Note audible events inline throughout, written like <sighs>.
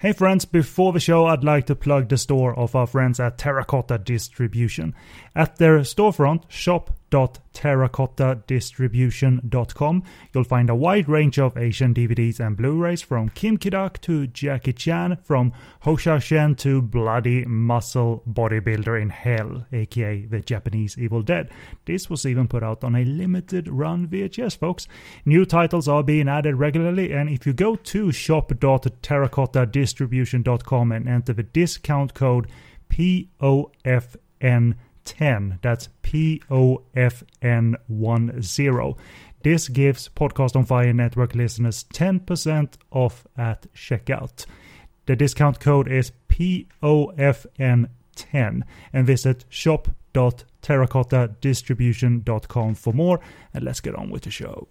Hey friends, before the show, I'd like to plug the store of our friends at Terracotta Distribution. At their storefront, shop.terracottadistribution.com, you'll find a wide range of Asian DVDs and Blu-rays from Kim Ki-duk to Jackie Chan, from Hou Hsiao-hsien to Bloody Muscle Bodybuilder in Hell, aka the Japanese Evil Dead. This was even put out on a limited run VHS, folks. New titles are being added regularly, and if you go to shop.terracottadistribution.com and enter the discount code POFN 10. That's P O F N 1 0. This gives Podcast on Fire Network listeners 10% off at checkout. The discount code is POFN10 and visit shop.terracottadistribution.com for more. And let's get on with the show.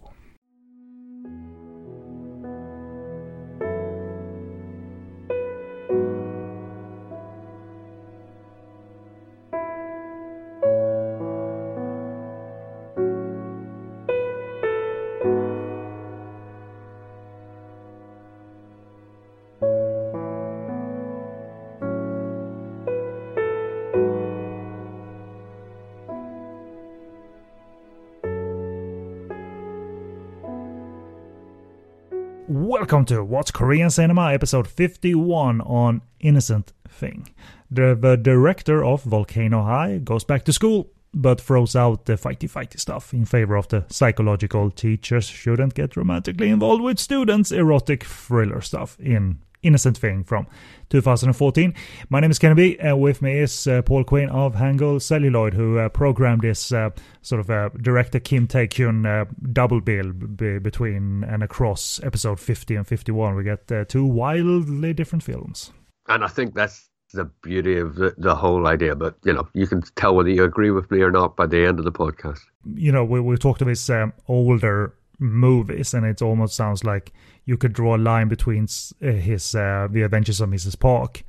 Welcome to What's Korean Cinema, episode 51 on Innocent Thing. The, the director of Volcano High goes back to school, but throws out the fighty fighty stuff in favor of the psychological teachers shouldn't get romantically involved with students erotic thriller stuff in Innocent Thing from 2014. My name is Kennedy, and with me is uh, Paul Quinn of Hangul Celluloid, who uh, programmed this uh, sort of uh, director Kim Tae Kyun uh, double bill b- between and across episode 50 and 51. We get uh, two wildly different films. And I think that's the beauty of the, the whole idea. But, you know, you can tell whether you agree with me or not by the end of the podcast. You know, we, we talked of his um, older movies, and it almost sounds like you could draw a line between uh, his uh, The Adventures of Mrs. Park.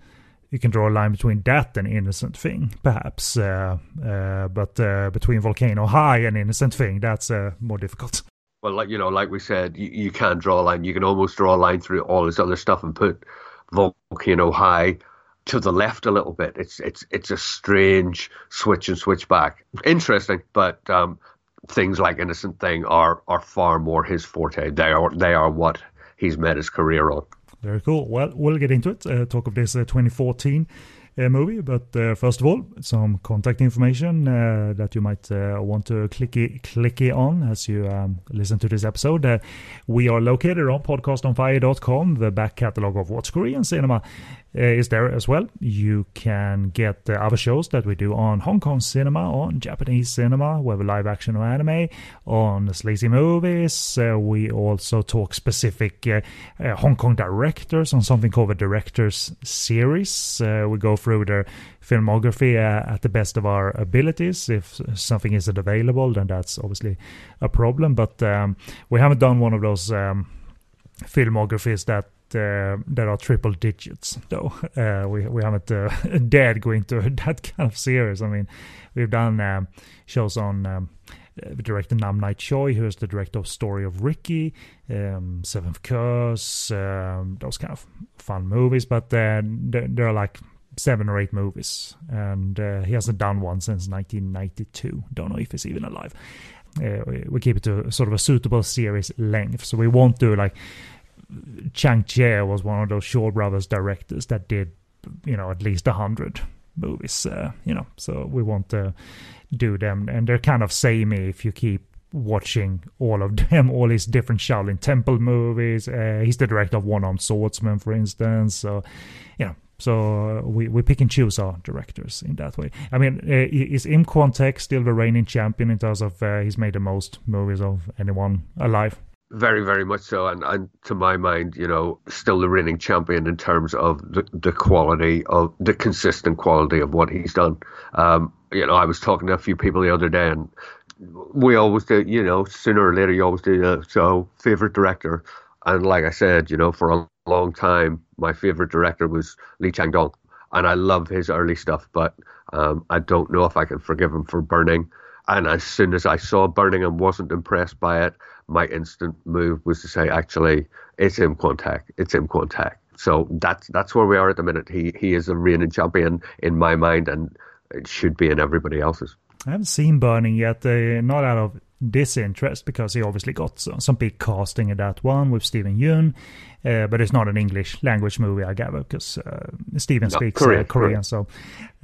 You can draw a line between that and Innocent Thing, perhaps. Uh, uh but between Volcano High and Innocent Thing, that's more difficult. Well, like you know, like we said, you, you can't draw a line. You can almost draw a line through all this other stuff and put Volcano High to the left a little bit. It's it's it's a strange switch and switch back. Interesting, but um, things like Innocent Thing are are far more his forte. They are they are what he's made his career on. Very cool. Well, we'll get into it. Uh, talk of this uh, 2014 uh, movie, but uh, first of all, some contact information uh, that you might uh, want to clicky clicky on as you um, listen to this episode. we are located on podcastonfire.com, the back catalog of What's Korean Cinema. Uh, is there as well. You can get the other shows that we do on Hong Kong cinema, on Japanese cinema, whether live action or anime, on sleazy movies. Uh, we also talk specific uh, uh Hong Kong directors on something called the Directors Series. Uh, we go through their filmography uh, at the best of our abilities. If something isn't available, then that's obviously a problem. But um, we haven't done one of those. Um, filmographies that uh, that are triple digits though. <laughs> Uh, we we haven't uh, <laughs> dared go into <laughs> that kind of series. I mean, we've done um, shows on um, director Nam Nai Choi, who is the director of Story of Ricky, um, Seventh Curse, um, those kind of fun movies. But there, there, are like seven or eight movies, and uh, he hasn't done one since 1992. Don't know if he's even alive. Uh, we, keep it to sort of a suitable series length, so we won't do like Chang Cheh was one of those Shaw Brothers directors that did, you know, at least a hundred movies. Uh, you know, so we want to do them, and they're kind of samey if you keep watching all of <laughs> them, all his different Shaolin Temple movies. Uh, he's the director of One Armed Swordsman, for instance. So, you know, so uh, we, we pick and choose our directors in that way. I mean, uh, is Im Kwon still the reigning champion in terms of uh, he's made the most movies of anyone alive? Very, very much so, and, and to my mind, you know, still the reigning champion in terms of the, the quality of the consistent quality of what he's done. Um, you know, I was talking to a few people the other day, and we always do, you know, sooner or later you always do. Uh, so, favorite director, and like I said, you know, for a long time, my favorite director was Lee Chang Dong, and I love his early stuff, but um, I don't know if I can forgive him for Burning. And as soon as I saw Burning and wasn't impressed by it, my instant move was to say, actually, it's Im Kwon Taek. It's Im Kwon Taek. So that's that's where we are at the minute. He he is a reigning champion in my mind, and it should be in everybody else's. I haven't seen Burning yet, uh, not out of disinterest because he obviously got some big casting in that one with Steven Yeun, uh, but it's not an English language movie, I gather, because uh, Steven no, speaks Korean, Korean, so.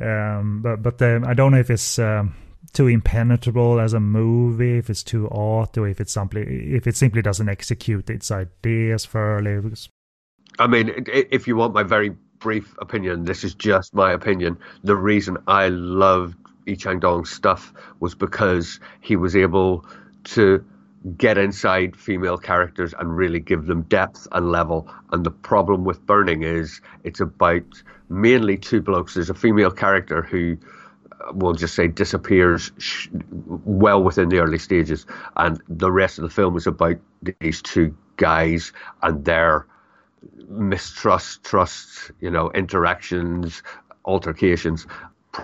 Um, but but um, I don't know if it's. Um, too impenetrable as a movie, if it's too art, or if it's simply if it simply doesn't execute its ideas fairly. I mean, if you want my very brief opinion, this is just my opinion. The reason I loved Lee Chang Dong's stuff was because he was able to get inside female characters and really give them depth and level. And the problem with Burning is it's about mainly two blokes. There's a female character who uh, we'll just say disappears well within the early stages, and the rest of the film is about these two guys and their mistrust, trust, you know, interactions, altercations.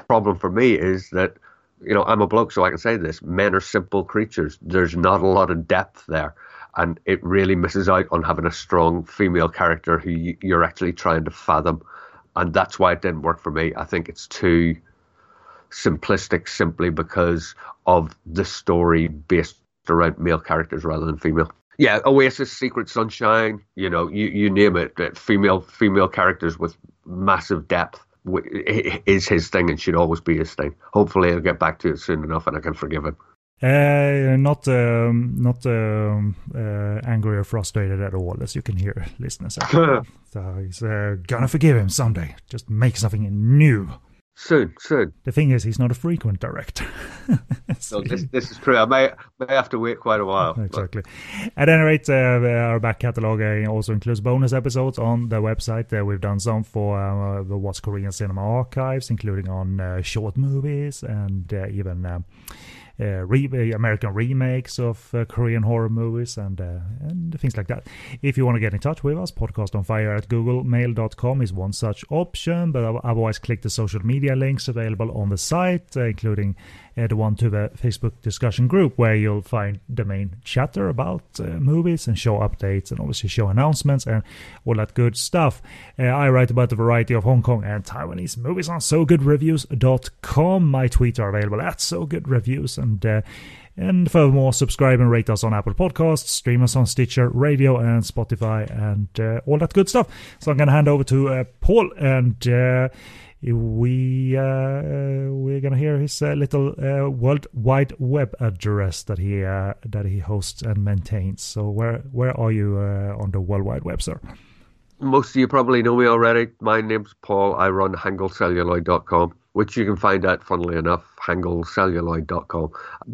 Problem for me is that you know I'm a bloke, so I can say this: men are simple creatures. There's not a lot of depth there. And it really misses out on having a strong female character who you're actually trying to fathom. And that's why it didn't work for me. I think it's too simplistic simply because of the story based around male characters rather than female. Yeah, Oasis, Secret Sunshine, you know, you, you name it, female female characters with massive depth is his thing and should always be his thing. Hopefully, I'll get back to it soon enough and I can forgive him. Uh, not um, not um, uh, angry or frustrated at all, as you can hear, listeners. <laughs> so he's uh, gonna forgive him someday. Just make something new. Soon, soon. The thing is, he's not a frequent director. <laughs> so this, this is true. I may may have to wait quite a while. Exactly. But. At any rate, uh, our back catalogue uh, also includes bonus episodes on the website. Uh, we've done some for uh, the What's Korean Cinema archives, including on uh, short movies and uh, even uh, re- American remakes of uh, Korean horror movies and uh, and things like that. If you want to get in touch with us, podcast on fire at googlemail.com is one such option, but otherwise click the social media links available on the site, including the one to the Facebook discussion group where you'll find the main chatter about uh, movies and show updates and obviously show announcements and all that good stuff. Uh, I write about the variety of Hong Kong and Taiwanese movies on SoGoodReviews.com. My tweets are available at SoGoodReviews and uh, and furthermore, subscribe and rate us on Apple Podcasts, stream us on Stitcher Radio and Spotify, and uh, all that good stuff. So I'm going to hand over to uh, Paul, and uh, we uh, we're gonna hear his uh, little uh, World Wide Web address that he uh, that he hosts and maintains. So where where are you uh, on the World Wide Web, sir? Most of you probably know me already. My name's Paul. I run hangulcelluloid.com, which you can find at, funnily enough, hangulcelluloid.com.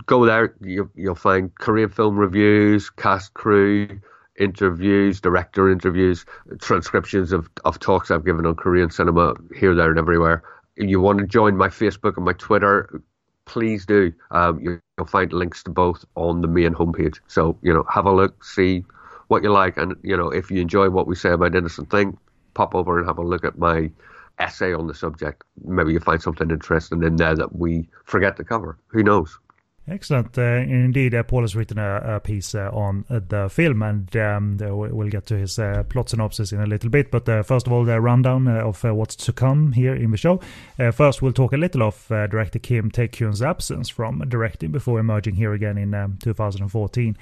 Go there, you, you'll find Korean film reviews, cast crew, interviews, director interviews, transcriptions of, of talks I've given on Korean cinema here, there, and everywhere. You want to join my Facebook and my Twitter, please do. Um, you, will find links to both on the main homepage. So, you know, have a look, see what you like. And, you know, if you enjoy what we say about Innocent Thing, pop over and have a look at my essay on the subject. Maybe you find something interesting in there that we forget to cover. Who knows? Excellent. Uh, indeed, uh, Paul has written a, a piece uh, on the film, and um, we'll get to his plot synopsis in a little bit. But first of all, the rundown of what's to come here in the show. first, we'll talk a little of director Kim Tae-kyun's absence from directing before emerging here again in um, 2014.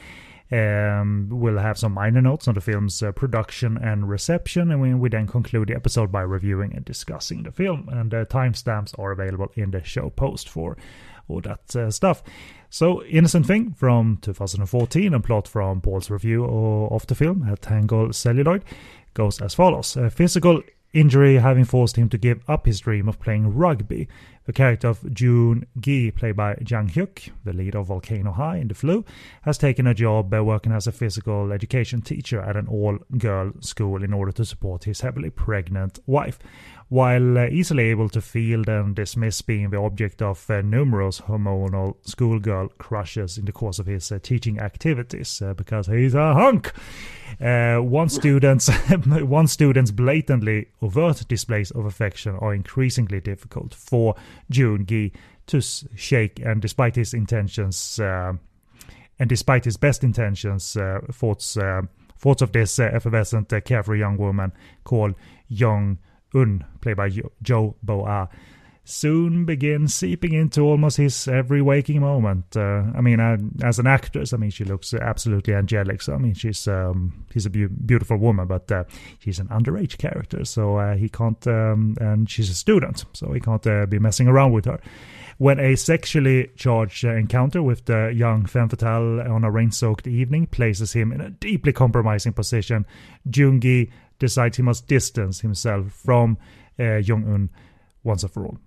Um, we'll have some minor notes on the film's uh, production and reception, and we, we, then conclude the episode by reviewing and discussing the film. And uh, timestamps are available in the show post for all that uh, stuff. So, Innocent Thing from 2014, a plot from Paul's review of the film at Hangul Celluloid goes as follows. A physical injury having forced him to give up his dream of playing rugby. The character of June Gi, played by Jang Hyuk, the lead of Volcano High in The Flu, has taken a job working as a physical education teacher at an all girl school in order to support his heavily pregnant wife while uh, easily able to field and dismiss being the object of uh, numerous hormonal schoolgirl crushes in the course of his uh, teaching activities uh, because he's a hunk. Uh, one <laughs> student's <laughs> one student's blatantly overt displays of affection are increasingly difficult for June Gi to shake, and despite his intentions, uh, and despite his best intentions, thoughts thoughts of this uh, effervescent, uh, carefree young woman called Young Un, played by Jo Bo-ah, soon begin seeping into almost his every waking moment. Uh, I mean, uh, as an actress, I mean, she looks absolutely angelic. So I mean, she's um, she's a be- beautiful woman, but uh, she's an underage character, so uh, he can't. Um, and she's a student, so he can't uh, be messing around with her. When a sexually charged encounter with the young femme fatale on a rain-soaked evening places him in a deeply compromising position, Joon-gi decides he must distance himself from uh, Young-un once and for all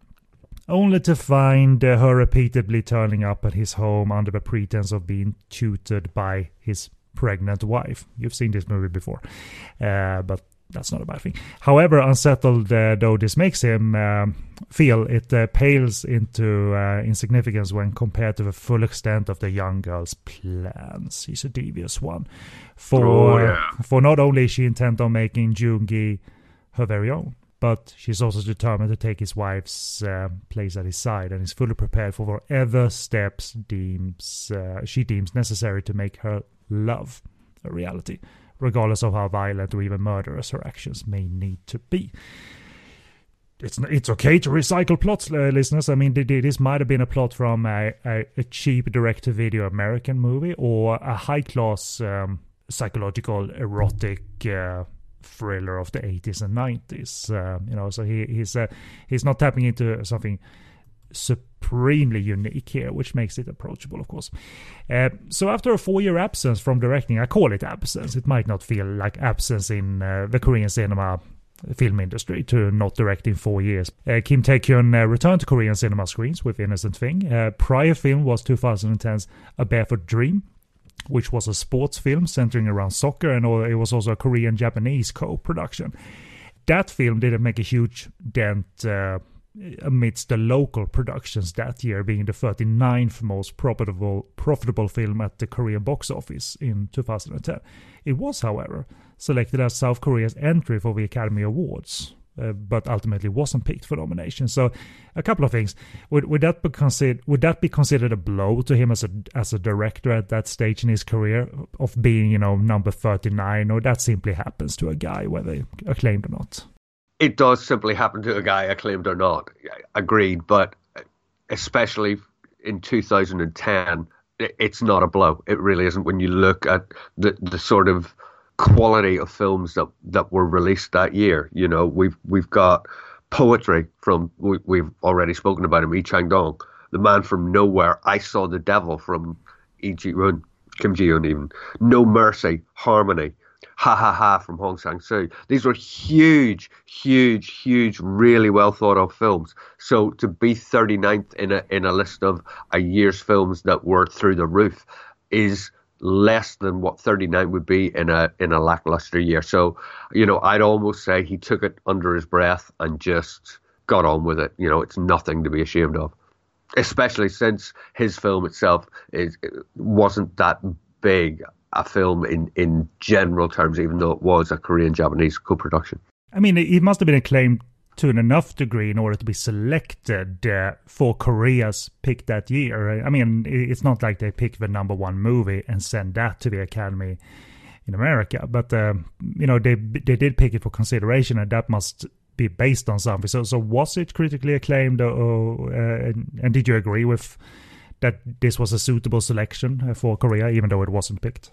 only to find uh, her repeatedly turning up at his home under the pretense of being tutored by his pregnant wife. You've seen this movie before, uh, but that's not a bad thing. However, unsettled uh, though this makes him um, feel, it uh, pales into uh, insignificance when compared to the full extent of the young girl's plans. He's a devious one. For, oh, yeah. for not only is she intent on making Joon-gi her very own, but she's also determined to take his wife's uh, place at his side and is fully prepared for whatever steps deems uh, she deems necessary to make her love a reality, regardless of how violent or even murderous her actions may need to be. It's it's okay to recycle plots, uh, listeners. I mean, this might have been a plot from a, a, a cheap direct-to-video American movie or a high-class um, psychological erotic uh, thriller of the 80s and 90s. Uh, you know, so he, he's uh, he's not tapping into something supremely unique here, which makes it approachable, of course. Uh, so after a four-year absence from directing, I call it absence. It might not feel like absence in uh, the Korean cinema film industry to not direct in four years. Uh, Kim Tae-kyun uh, returned to Korean cinema screens with Innocent Thing. Uh, prior film was 2010's A Barefoot Dream, which was a sports film centering around soccer, and it was also a Korean Japanese co production. That film didn't make a huge dent uh, amidst the local productions that year, being the 39th most profitable, profitable film at the Korean box office in 2010. It was, however, selected as South Korea's entry for the Academy Awards uh, but ultimately wasn't picked for nomination. So, a couple of things: would would that be considered would that be considered a blow to him as a as a director at that stage in his career of being you know number thirty nine, or that simply happens to a guy whether acclaimed or not? It does simply happen to a guy acclaimed or not. Agreed, but especially in 2010, it's not a blow. It really isn't. When you look at the the sort of quality of films that that were released that year. You know, we've we've got poetry from we, have already spoken about him, Lee Chang Dong, the man from nowhere. I saw the devil from E. Ji Run, Kim Jee-woon, even No Mercy, Harmony. Ha ha ha from Hong Sang Soo. These were huge, huge, huge, really well thought of films. So to be 39th in a in a list of a year's films that were through the roof is less than what 39 would be in a in a lackluster year. So, you know, I'd almost say he took it under his breath and just got on with it. You know, it's nothing to be ashamed of, especially since his film itself is wasn't that big a film in in general terms, even though it was a Korean Japanese co-production. I mean, it must have been acclaimed to an enough degree in order to be selected uh, for Korea's pick that year. I mean, it's not like they pick the number one movie and send that to the Academy in America, but uh, you know they they did pick it for consideration, and that must be based on something. So, so was it critically acclaimed, or, uh, and, and did you agree with that this was a suitable selection for Korea, even though it wasn't picked?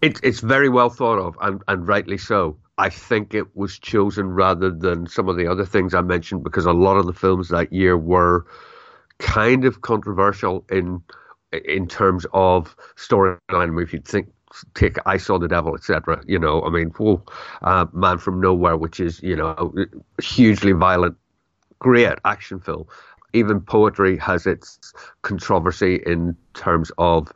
It, it's very well thought of, and, and rightly so. I think it was chosen rather than some of the other things I mentioned because a lot of the films that year were kind of controversial in in terms of storyline. If you think take I Saw the Devil, etc. You know, I mean, whoa, uh, Man from Nowhere, which is you know hugely violent, great action film. Even poetry has its controversy in terms of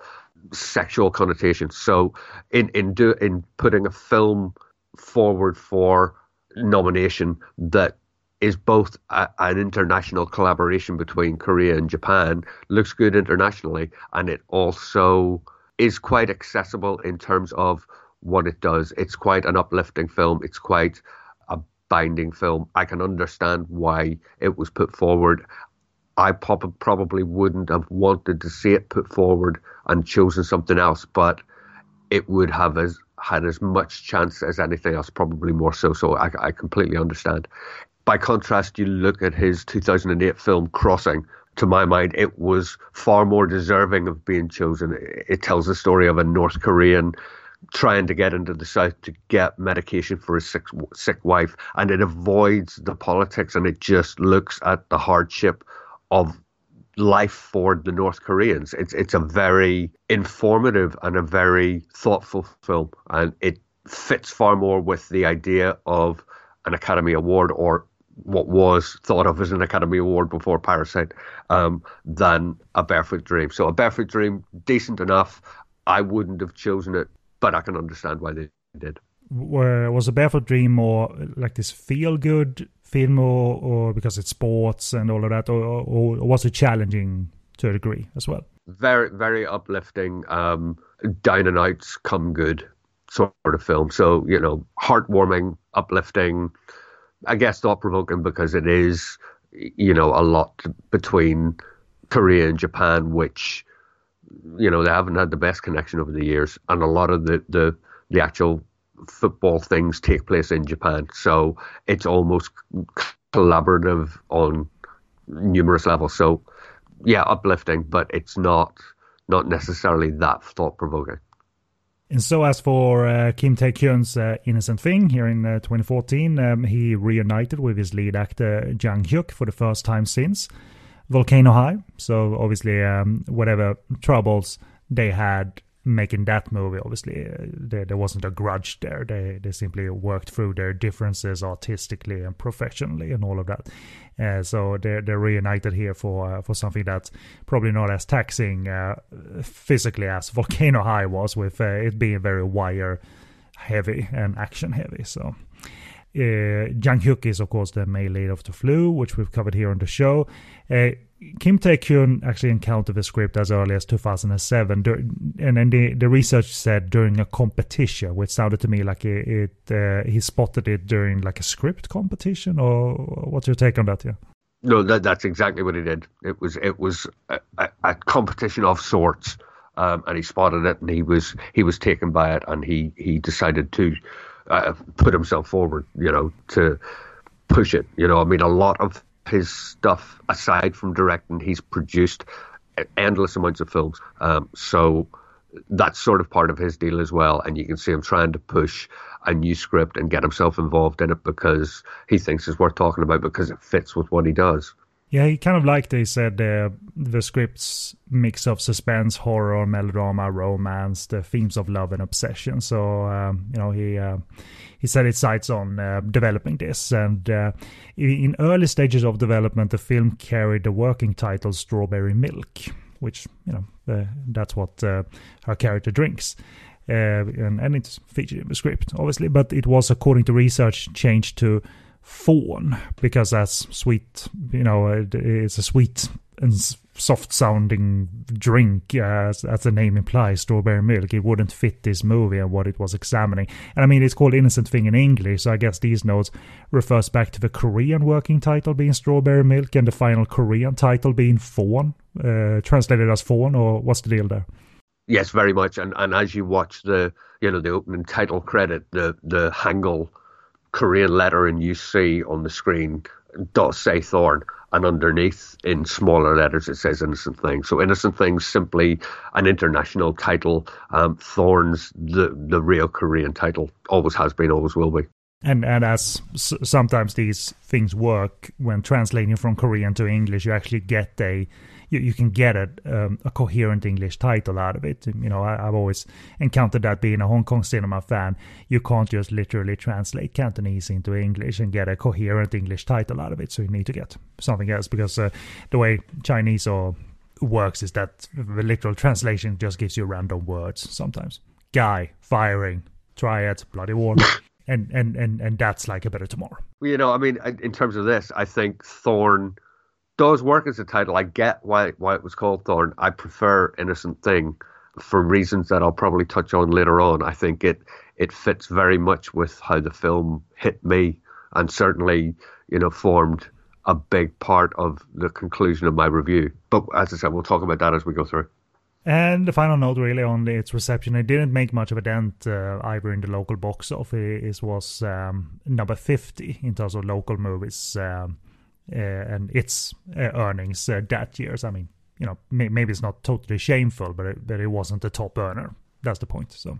sexual connotations. So in in do in putting a film forward for nomination that is both a, an international collaboration between Korea and Japan, looks good internationally, and it also is quite accessible in terms of what it does. It's quite an uplifting film. It's quite a binding film. I can understand why it was put forward. I probably wouldn't have wanted to see it put forward and chosen something else, but it would have as had as much chance as anything else, probably more so. So I, I completely understand. By contrast, you look at his 2008 film Crossing. To my mind, it was far more deserving of being chosen. It tells the story of a North Korean trying to get into the south to get medication for his sick, sick wife, and it avoids the politics and it just looks at the hardship of life for the North Koreans. It's it's a very informative and a very thoughtful film, and it fits far more with the idea of an Academy Award or what was thought of as an Academy Award before Parasite um, than a Barefoot Dream. So a Barefoot Dream, decent enough. I wouldn't have chosen it, but I can understand why they did. Where Was a Barefoot Dream more like this feel good film or, or because it's sports and all of that, or, or, was it challenging to a degree as well? Very, very uplifting, um, down and outs, come good sort of film. So, you know, heartwarming, uplifting, I guess thought provoking because it is, you know, a lot between Korea and Japan, which, you know, they haven't had the best connection over the years. And a lot of the, the, the actual football things take place in Japan. So it's almost collaborative on numerous levels. So yeah, uplifting, but it's not not necessarily that thought provoking. And so, as for uh, Kim Tae Kyun's uh, Innocent Thing here in uh, 2014, um, he reunited with his lead actor Jang Hyuk for the first time since Volcano High. So, obviously, um, whatever troubles they had making that movie. Obviously, uh, there, there wasn't a grudge there. They they simply worked through their differences artistically and professionally and all of that. Uh, so they're they're reunited here for uh, for something that's probably not as taxing uh, physically as <laughs> Volcano High was, with uh, it being very wire heavy and action heavy. So. Uh, Jang Hyuk is, of course, the male lead of The Flu, which we've covered here on the show. Uh, Kim Tae-kyun actually encountered the script as early as 2007, and then the, the research said during a competition, which sounded to me like it, it uh, he spotted it during like a script competition. Or what's your take on that? Yeah. No, that, that's exactly what he did. It was it was a, a, a competition of sorts, um, and he spotted it, and he was he was taken by it, and he he decided to uh, put himself forward, you know, to push it. You know, I mean, a lot of his stuff aside from directing, he's produced endless amounts of films. Um, so that's sort of part of his deal as well. And you can see him trying to push a new script and get himself involved in it because he thinks it's worth talking about because it fits with what he does. Yeah, he kind of like they said uh, the script's mix of suspense, horror, melodrama, romance, the themes of love and obsession. So um, you know he uh, he set his sights on uh, developing this, and uh, in early stages of development, the film carried the working title "Strawberry Milk," which you know uh, that's what uh, her character drinks. and, and it's featured in the script, obviously, but it was, according to research, changed to fawn because that's sweet you know it's a sweet and soft sounding drink as, as the name implies. Strawberry milk it wouldn't fit this movie and what it was examining. And i mean it's called innocent thing in english so i guess these notes refers back to the korean working title being strawberry milk and the final korean title being fawn uh, translated as fawn or what's the deal there? Yes very much. And and as you watch the you know the opening title credit the the hangul Korean letter, and you see on the screen does say Thorn, and underneath in smaller letters it says Innocent Things. So Innocent Things simply an international title. Um, Thorn's the the real Korean title. Always has been, always will be. And and as s- sometimes these things work when translating from Korean to English, you actually get a you, you can get a, um, a coherent English title out of it. You know, I, have always encountered that being a Hong Kong cinema fan. You can't just literally translate Cantonese into English and get a coherent English title out of it. So you need to get something else because uh, the way Chinese or works is that the literal translation just gives you random words sometimes. Guy, firing, triad, bloody war. <laughs> and, and, and, and that's like a better tomorrow. You know, I mean, in terms of this, I think Thorn does work as a title. I get why why it was called Thorn. I prefer Innocent Thing for reasons that I'll probably touch on later on. I think it it fits very much with how the film hit me, and certainly you know formed a big part of the conclusion of my review. But as I said, we'll talk about that as we go through. And the final note, really, on its reception, it didn't make much of a dent uh, either in the local box office. It was um, number 50 in terms of local movies um, uh, and its uh, earnings uh, that year. So, I mean, you know, may- maybe it's not totally shameful, but it, but it wasn't a top earner. That's the point. So,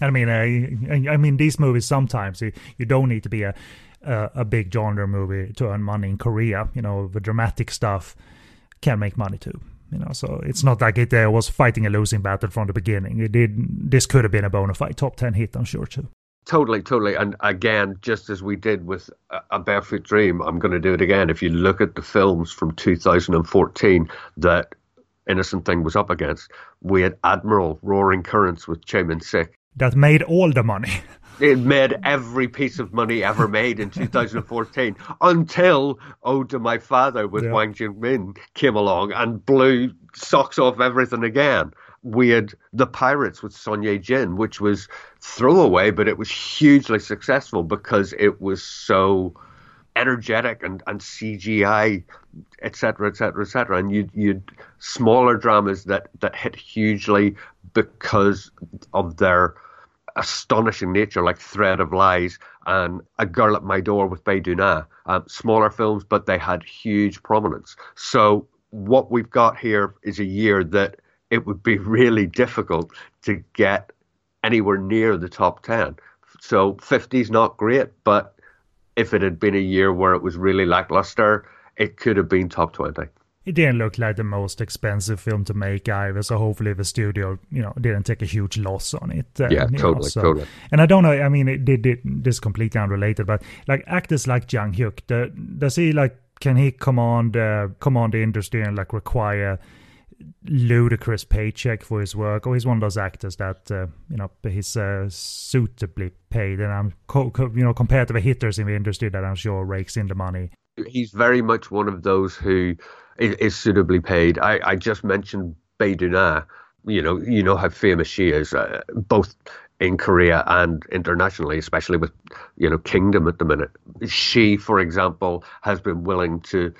I mean, I, I mean, these movies sometimes you, you don't need to be a, a a big genre movie to earn money in Korea. You know, the dramatic stuff can make money too. You know, so it's not like it uh, was fighting a losing battle from the beginning. It did. This could have been a bona fide top ten hit, I'm sure too. Totally, totally. And again, just as we did with A Barefoot Dream, I'm going to do it again. If you look at the films from 2014 that Innocent Thing was up against, we had Admiral Roaring Currents with Choi Min-sik. That made all the money. <laughs> It made every piece of money ever made in 2014 until oh, Ode to My Father with Yeah. Hwang Jung-min came along and blew socks off everything again. We had The Pirates with Son Ye Jin, which was throwaway, but it was hugely successful because it was so energetic and, and CGI, etc., etc., et cetera, et cetera. And you'd, you'd smaller dramas that, that hit hugely because of their astonishing nature, like Thread of Lies and A Girl at My Door with Bae Doona. Um, smaller films, but they had huge prominence. So what we've got here is a year that it would be <laughs> really difficult to get anywhere near the top 10. So 50 is not great, but if it had been a year where it was really lackluster, it could have been top 20. It didn't look like the most expensive film to make either, so hopefully the studio, you know, didn't take a huge loss on it. uh, Yeah, you know, totally, so- totally. And I don't know. I mean, it did, did this is completely unrelated, but like actors like Jang Hyuk, the, does he like can he command uh, command the industry and like require ludicrous paycheck for his work, or he's one of those actors that uh, you know he's uh, suitably paid, and I'm co- co- you know compared to the hitters in the industry that I'm sure rakes in the money. he's very much one of those who is, is suitably paid. I, I just mentioned Bae Doona. You know, you know how famous she is, uh, both in Korea and internationally, especially with you know Kingdom at the minute. She, for example, has been willing to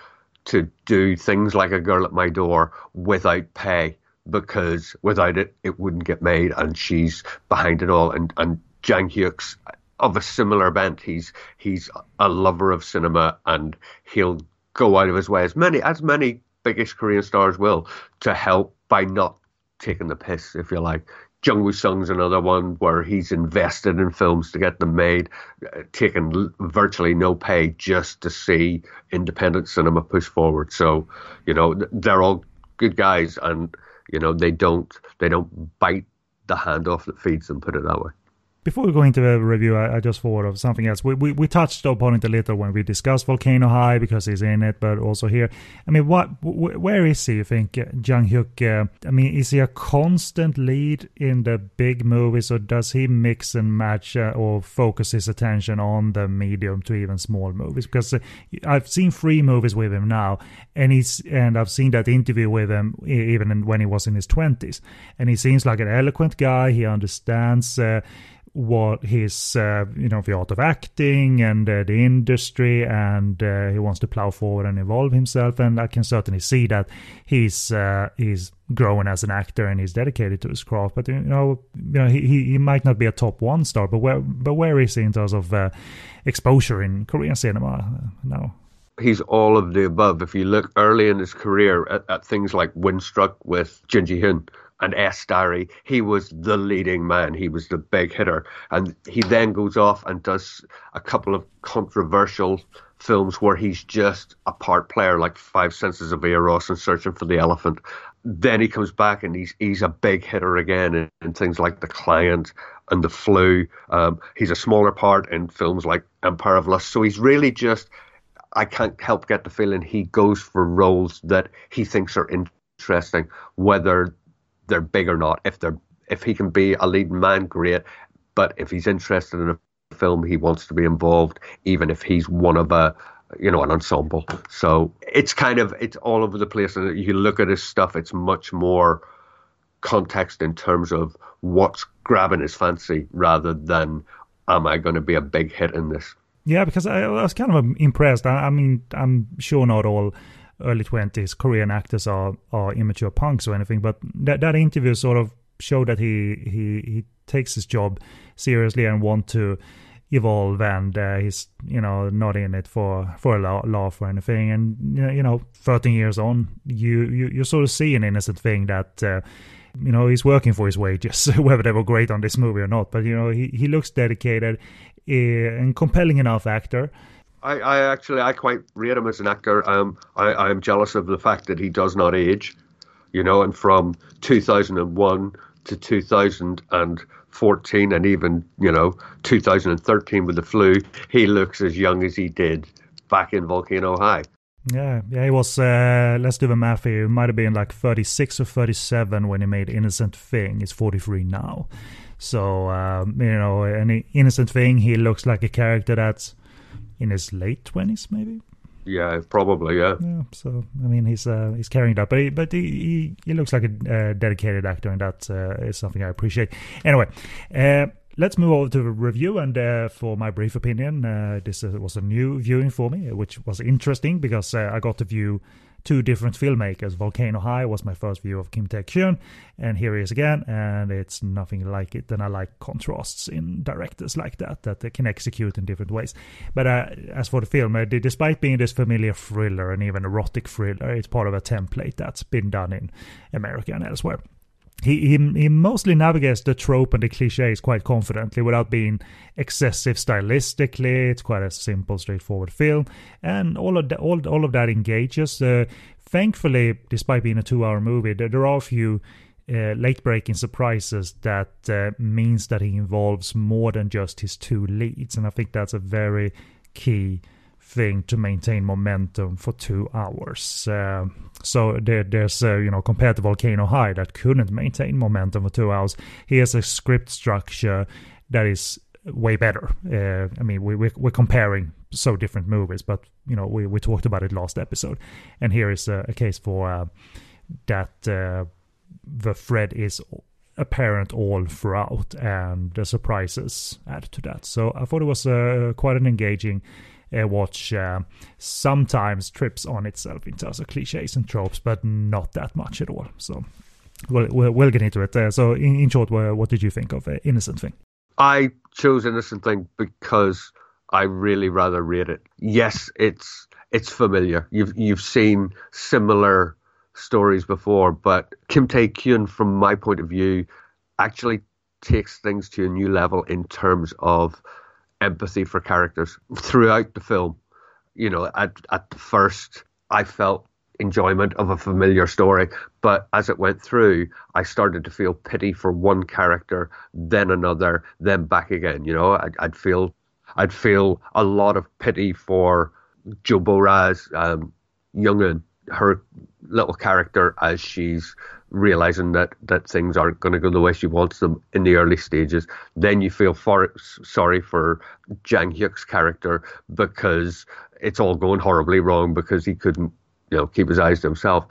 to do things like a girl at my door without pay because without it, it wouldn't get made, and she's behind it all. And and Jang Hyuk's of a similar bent. He's he's a lover of cinema, and he'll go out of his way as many as many biggest Korean stars will to help by not taking the piss, if you like. Jung Woo Sung's another one where he's invested in films to get them made, uh, taking virtually no pay just to see independent cinema push forward. So, you know, th- they're all good guys, and you know they don't they don't bite the hand off that feeds them. Put it that way. Before we go into the review, I, I just thought of something else. We, we we touched upon it a little when we discussed Volcano High because he's in it, but also here. I mean, what wh- where is he? You think uh, Jang Hyuk? Uh, I mean, is he a constant lead in the big movies, or does he mix and match uh, or focus his attention on the medium to even small movies? Because uh, I've seen three movies with him now, and he's and I've seen that interview with him even when he was in his twenties, and he seems like an eloquent guy. He understands. What his uh, you know the art of acting and uh, the industry and uh, he wants to plow forward and evolve himself. And I can certainly see that he's uh, he's growing as an actor and he's dedicated to his craft. But you know you know he, he might not be a top one star but where but where is he in terms of uh, exposure in Korean cinema uh, now? He's all of the above. If you look early in his career at, at things like Windstruck with Jun Ji Hyun and S Diary, he was the leading man. He was the big hitter. And he then goes off and does a couple of controversial films where he's just a part player, like Five Senses of Eros and Searching for the Elephant. Then he comes back and he's he's a big hitter again in, in things like The Client and The Flu. Um, he's a smaller part in films like Empire of Lust. So he's really just I can't help get the feeling he goes for roles that he thinks are interesting, whether they're big or not. If they're if he can be a leading man, great. But if he's interested in a film, he wants to be involved, even if he's one of a you know an ensemble. So it's kind of it's all over the place. And you look at his stuff, it's much more context in terms of what's grabbing his fancy rather than am I going to be a big hit in this. Yeah, because I, was kind of impressed. I, I mean, I'm sure not all early 20s Korean actors are, are immature punks or anything. But that, that interview sort of showed that he, he, he takes his job seriously and want to evolve and uh, he's you know not in it for for a laugh or anything and you know 13 years on you you, you sort of see an innocent thing that uh, you know he's working for his wages <laughs> whether they were great on this movie or not but you know he, he looks dedicated uh, and compelling enough actor I, I actually I quite rate him as an actor. Um, I, I am jealous of the fact that he does not age, you know, and from 2001 to 2014 and even, you know, 2013 with the flu, he looks as young as he did back in Volcano High. Yeah, yeah, he was, uh, let's do the math here. He might have been like 36 or 37 when he made Innocent Thing. He's 43 now. So, um, you know, an Innocent Thing, he looks like a character that's in his late twenties, maybe. Yeah, probably. Yeah. Yeah. So I mean, he's uh, he's carrying that, but he, but he, he, he looks like a uh, dedicated actor, and that uh, is something I appreciate. Anyway, uh, let's move over to the review. And uh, for my brief opinion, uh, this was a new viewing for me, which was interesting because I got to view two different filmmakers. Volcano High was my first view of Kim Tae Kyun, and here he is again, and it's nothing like it. And I like contrasts in directors like that that they can execute in different ways. But uh, as for the film, uh, despite being this familiar thriller and even erotic thriller, it's part of a template that's been done in America and elsewhere he, he he mostly navigates the trope and the cliches quite confidently without being excessive stylistically. It's quite a simple, straightforward film, and all of that, all, all of that engages. Uh, thankfully, despite being a two-hour movie, there, there are a few uh, late-breaking surprises that uh, means that he involves more than just his two leads, and I think that's a very key thing to maintain momentum for two hours. Uh, so there, there's, uh, you know, compared to Volcano High that couldn't maintain momentum for two hours, he has a script structure that is way better. Uh, I mean, we, we, we're comparing so different movies, but, you know, we, we talked about it last episode. And here is a, a case for uh, that uh, the thread is apparent all throughout and the surprises add to that. So I thought it was uh, quite an engaging watch uh, sometimes trips on itself in terms of cliches and tropes, but not that much at all. So we'll, we'll, we'll get into it. Uh, so, in, in short, what did you think of uh, Innocent Thing? I chose Innocent Thing because I really rather rate it. Yes, it's it's familiar. You've you've seen similar stories before, but Kim Tae Kyun, from my point of view, actually takes things to a new level in terms of empathy for characters throughout the film. You know, at at the first, I felt enjoyment of a familiar story, but as it went through, I started to feel pity for one character, then another, then back again. You know, I'd, I'd feel I'd feel a lot of pity for Jo Bo-ra's um, Youngin, her little character as she's realizing that that things aren't going to go the way she wants them in the early stages. Then you feel for, sorry for Jang Hyuk's character because it's all going horribly wrong because he couldn't, you know, keep his eyes to himself.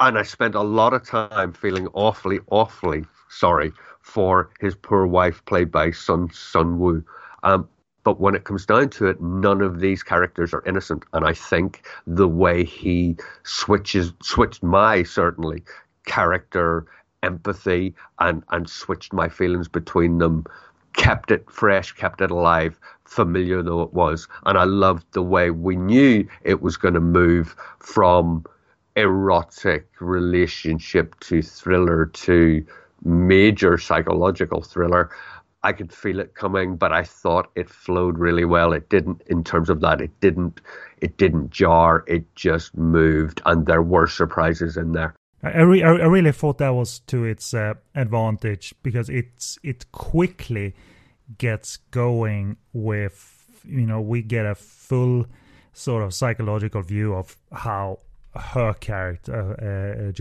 And I spent a lot of time feeling awfully, awfully sorry for his poor wife, played by Sun Sun Woo. Um, but when it comes down to it, none of these characters are innocent. And I think the way he switches, switched my certainly character, empathy, and and switched my feelings between them, kept it fresh, kept it alive, familiar though it was, and I loved the way we knew it was going to move from erotic relationship to thriller to major psychological thriller. I could feel it coming, but I thought it flowed really well. It didn't, in terms of that, it didn't, it didn't jar. It just moved, and there were surprises in there. I, re- I really thought that was to its uh, advantage because it's it quickly gets going with you know we get a full sort of psychological view of how her character uh, uh,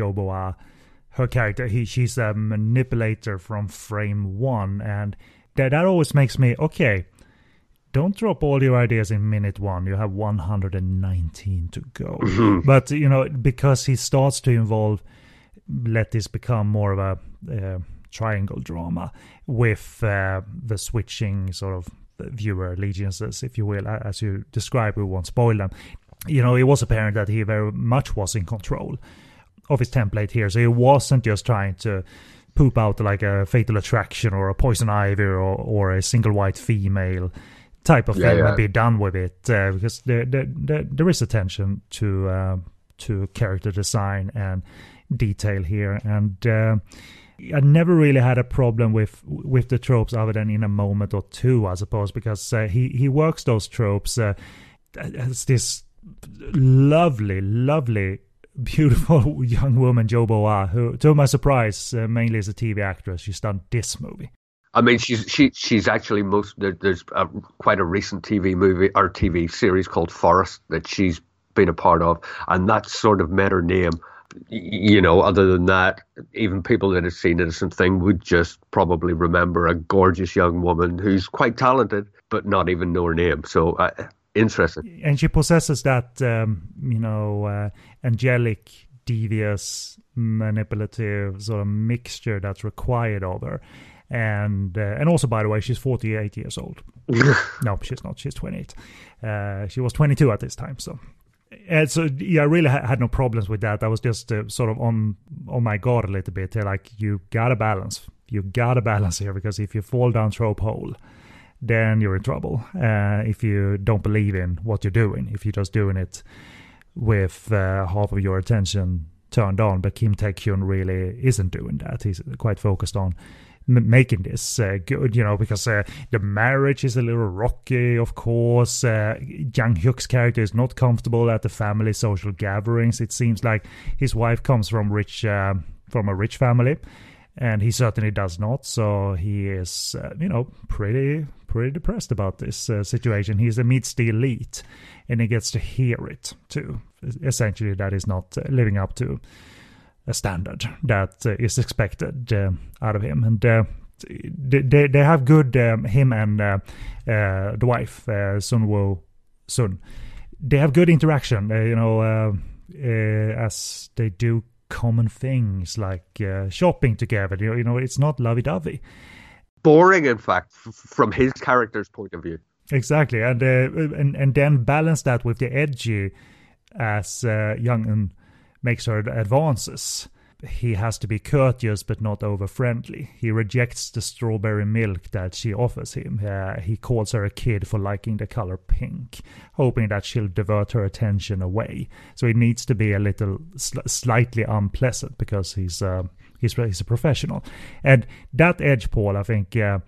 her character he she's a manipulator from frame one and that that always makes me okay don't drop all your ideas in minute one. You have 119 to go. Mm-hmm. But, you know, because he starts to involve, let this become more of a uh, triangle drama with uh, the switching sort of viewer allegiances, if you will, as you describe. We won't spoil them. you know, it was apparent that he very much was in control of his template here. So he wasn't just trying to poop out like a fatal attraction or a poison ivy or, or a single white female type of Yeah, film yeah. and be done with it uh, because there, there, there, there is attention to uh, to character design and detail here and uh, I never really had a problem with with the tropes other than in a moment or two I suppose because uh, he he works those tropes uh, as this lovely lovely beautiful <laughs> young woman Jo Bo-ah who to my surprise uh, mainly as a TV actress she's done this movie I mean, she's she she's actually most there, there's a, quite a recent TV movie or TV series called Forest that she's been a part of, and that sort of met her name. You know, other than that, even people that have seen Innocent Thing would just probably remember a gorgeous young woman who's quite talented, but not even know her name. So uh, interesting. and she possesses that um, you know uh, angelic devious manipulative sort of mixture that's required of her and uh, and also by the way she's 48 years old <laughs> no she's not she's 28 uh, she was 22 at this time so and so yeah, I really ha- had no problems with that. I was just uh, sort of on on my guard a little bit. Like you gotta balance, you gotta balance here because if you fall down trope hole, then you're in trouble. Uh, if you don't believe in what you're doing, if you're just doing it with uh, half of your attention turned on. But Kim Tae really isn't doing that. He's quite focused on m- making this uh, good, you know, because uh, the marriage is a little rocky, of course. Uh, Jang Hyuk's character is not comfortable at the family social gatherings. It seems like his wife comes from rich, uh, from a rich family, and he certainly does not. So he is, uh, you know, pretty, pretty depressed about this uh, situation. He's amidst the elite, and he gets to hear it too. Essentially, that is not uh, living up to a standard that uh, is expected uh, out of him. And they, they have good um, him and uh, uh, the wife uh, Sun Woo Sun. They have good interaction. You know, as they do common things like shopping together. You know, you know, it's not lovey-dovey. Boring, in fact, f- from his character's point of view. Exactly, and uh, and and then balance that with the edgy as uh, Young makes her advances. He has to be courteous but not over friendly. He rejects the strawberry milk that she offers him. Uh, he calls her a kid for liking the color pink, hoping that she'll divert her attention away. So he needs to be a little sl- slightly unpleasant because he's uh, he's he's a professional, and that edge, Paul, I think. Uh,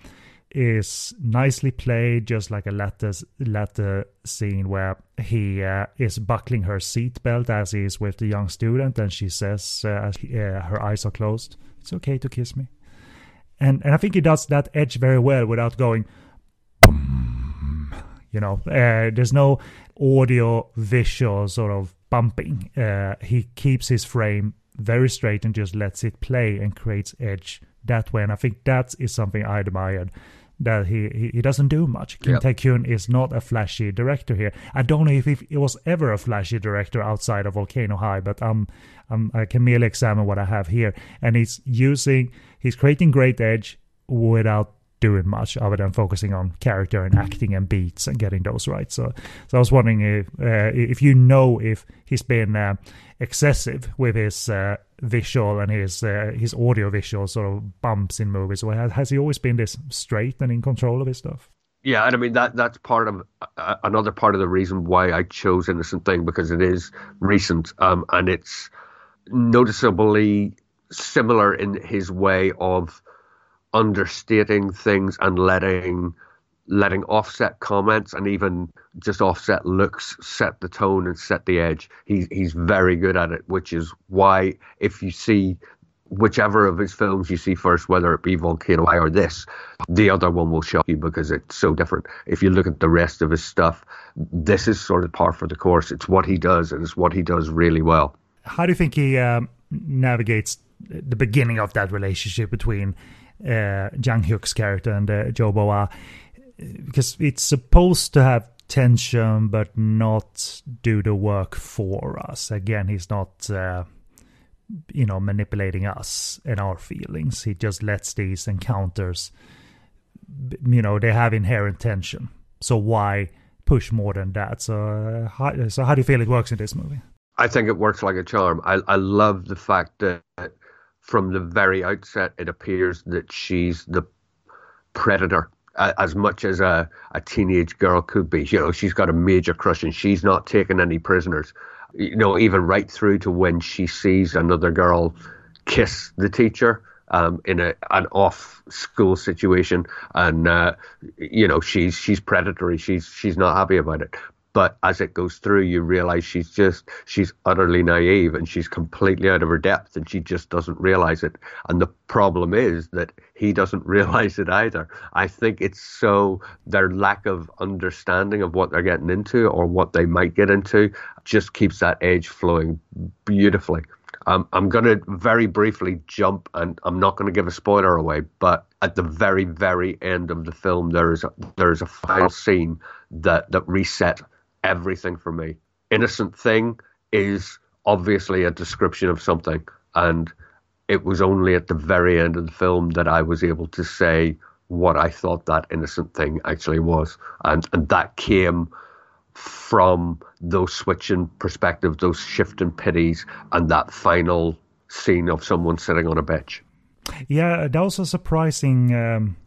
is nicely played, just like a latter latter scene where he uh, is buckling her seatbelt as he is with the young student, and she says, uh, as he, uh, her eyes are closed, "It's okay to kiss me," and and I think he does that edge very well without going, boom. You know, uh, there's no audio visual sort of bumping. Uh, he keeps his frame very straight and just lets it play and creates edge that way. And I think that is something I admired. That he, he, he doesn't do much. Kim Yep. Tae-kyun is not a flashy director here. I don't know if, if he was ever a flashy director outside of Volcano High, but um, um, I can merely examine what I have here. And he's using, he's creating great edge without doing much other than focusing on character and acting and beats and getting those right. So, so I was wondering if uh, if you know if he's been uh, excessive with his uh, visual and his uh, his audio visual sort of bumps in movies, or has, he always been this straight and in control of his stuff? Yeah, and I mean that that's part of uh, another part of the reason why I chose Innocent Thing because it is recent um, and it's noticeably similar in his way of understating things and letting letting offset comments and even just offset looks set the tone and set the edge. He he's very good at it, which is why if you see whichever of his films you see first, whether it be Volcano High or this, the other one will shock you because it's so different. If you look at the rest of his stuff, this is sort of par for the course. It's what he does, and it's what he does really well. How do you think he um, navigates the beginning of that relationship between uh, Jang Hyuk's character and uh, Jo Bo-ah? Because it's supposed to have tension, but not do the work for us. Again, he's not. Uh, you know, manipulating us and our feelings. He just lets these encounters, you know, they have inherent tension. So why push more than that. So, uh, how, so how do you feel it works in this movie? I think it works like a charm. I, I love the fact that from the very outset, it appears that she's the predator as much as a, a teenage girl could be. You know, she's got a major crush and she's not taking any prisoners. You know, even right through to when she sees another girl kiss the teacher um, in a an off school situation, and uh, you know she's she's predatory. She's she's not happy about it. But as it goes through, you realize she's just, she's utterly naive and she's completely out of her depth and she just doesn't realize it. And the problem is that he doesn't <laughs> realize it either. I think it's so, their lack of understanding of what they're getting into or what they might get into just keeps that edge flowing beautifully. Um, I'm going to very briefly jump, and I'm not going to give a spoiler away, but at the very, very end of the film, there is a, there is a final scene that that reset everything for me. Innocent Thing is obviously a description of something, and it was only at the very end of the film that I was able to say what I thought that innocent thing actually was, and and that came from those switching perspectives, those shifting pities, and that final scene of someone sitting on a bench. Yeah, that was a surprising um,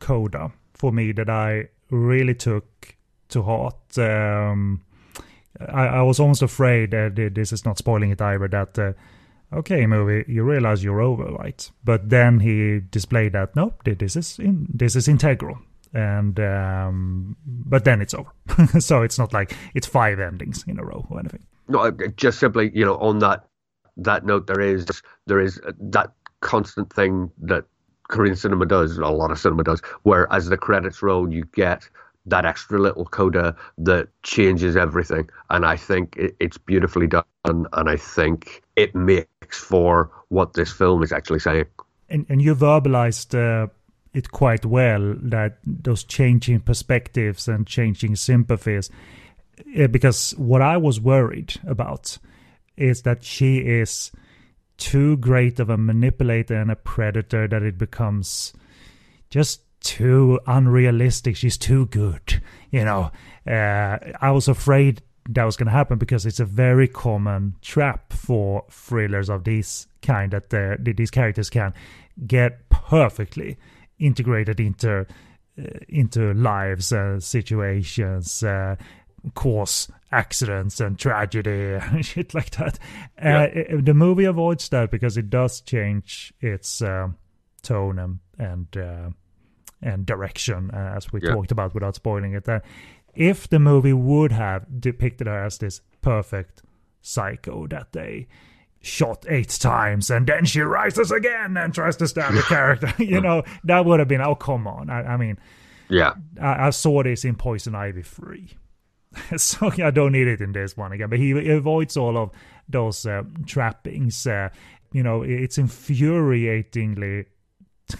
coda for me that I really took to heart. Um, I, I, was almost afraid that this is not spoiling it either. That uh, okay, movie, you realize you're over, right? But then he displayed that no, this is in, this is integral, and um, but then it's over. <laughs> so it's not like it's five endings in a row or anything. No, just simply you know on that that note, there is there is that constant thing that Korean cinema does, a lot of cinema does, where as the credits roll, you get that extra little coda that changes everything. And I think it, it's beautifully done. And I think it makes for what this film is actually saying. And, and you verbalized uh, it quite well that those changing perspectives and changing sympathies. Uh, because what I was worried about is that she is too great of a manipulator and a predator that it becomes just too unrealistic. She's too good. You know, uh, I was afraid that was going to happen because it's a very common trap for thrillers of this kind that uh, these characters can get perfectly integrated into uh, into lives and situations, uh, cause accidents and tragedy <laughs> and shit like that. Uh, yeah. the movie avoids that because it does change its uh, tone and and uh, and direction, uh, as we yeah. talked about without spoiling it. Uh, if the movie would have depicted her as this perfect psycho that they shot eight times and then she rises again and tries to stab the <laughs> character, <laughs> you know, that would have been, oh, come on. I, I mean, yeah, I, I, saw this in Poison Ivy 3. <laughs> so I don't need it in this one again, but he avoids all of those uh, trappings. Uh, you know, it's infuriatingly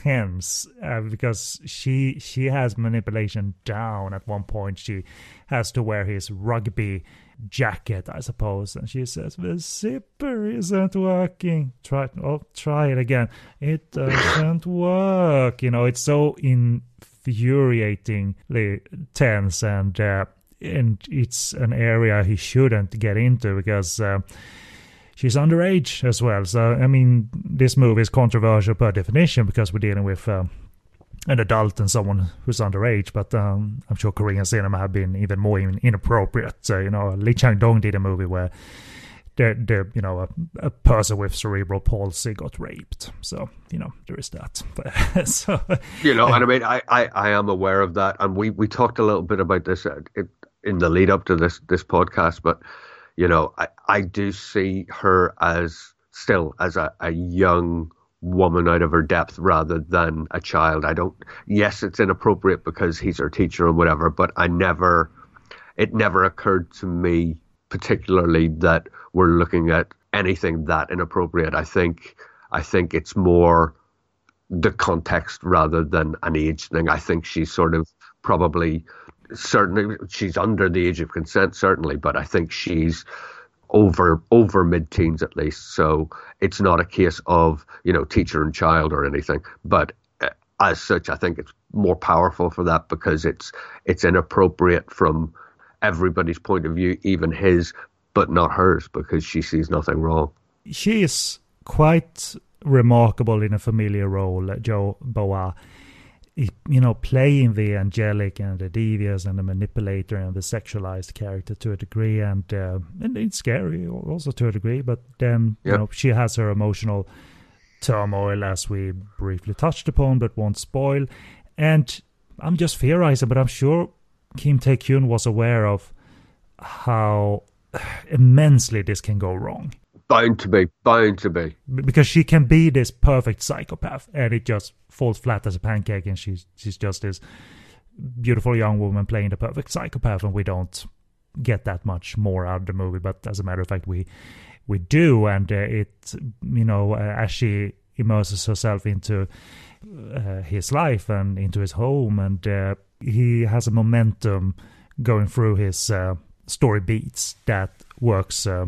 tense uh, because she she has manipulation down at one point. She has to wear his rugby jacket i suppose. And she says the zipper isn't working. Try oh try it again. It doesn't <laughs> work. You know it's so infuriatingly tense and uh, and it's an area he shouldn't get into because uh, she's underage as well. So I mean, this movie is controversial per definition because we're dealing with uh, an adult and someone who's underage. But um, I'm sure Korean cinema have been even more inappropriate. So, you know, Lee Chang Dong did a movie where the, the you know a, a, person with cerebral palsy got raped. So you know there is that. <laughs> so, you know, and I mean, I, I, I am aware of that, and we we talked a little bit about this uh, in the lead up to this this podcast, but you know, I, I do see her as still as a, a young woman out of her depth rather than a child. I don't. Yes, it's inappropriate because he's her teacher and whatever, but I never. It never occurred to me particularly that we're looking at anything that inappropriate. I think. I think it's more the context rather than an age thing. I think she's sort of probably certainly she's under the age of consent, certainly, but I think she's over over mid teens at least. So it's not a case of you know teacher and child or anything. But uh, as such, I think it's more powerful for that because it's it's inappropriate from everybody's point of view, even his, but not hers, because she sees nothing wrong. She is quite remarkable in a familiar role, Jo Bo-ah. You know, playing the angelic and the devious and the manipulator and the sexualized character to a degree, and uh, and it's scary also to a degree. But then yep. you know, she has her emotional turmoil, as we briefly touched upon, but won't spoil. And I'm just theorizing, but I'm sure Kim Tae Kyun was aware of how <sighs> immensely this can go wrong. Bound to be, bound to be. Because she can be this perfect psychopath, and it just falls flat as a pancake, and she's she's just this beautiful young woman playing the perfect psychopath, and we don't get that much more out of the movie. But as a matter of fact, we we do, and uh, it you know uh, as she immerses herself into uh, his life and into his home, and uh, he has a momentum going through his uh, story beats that works uh,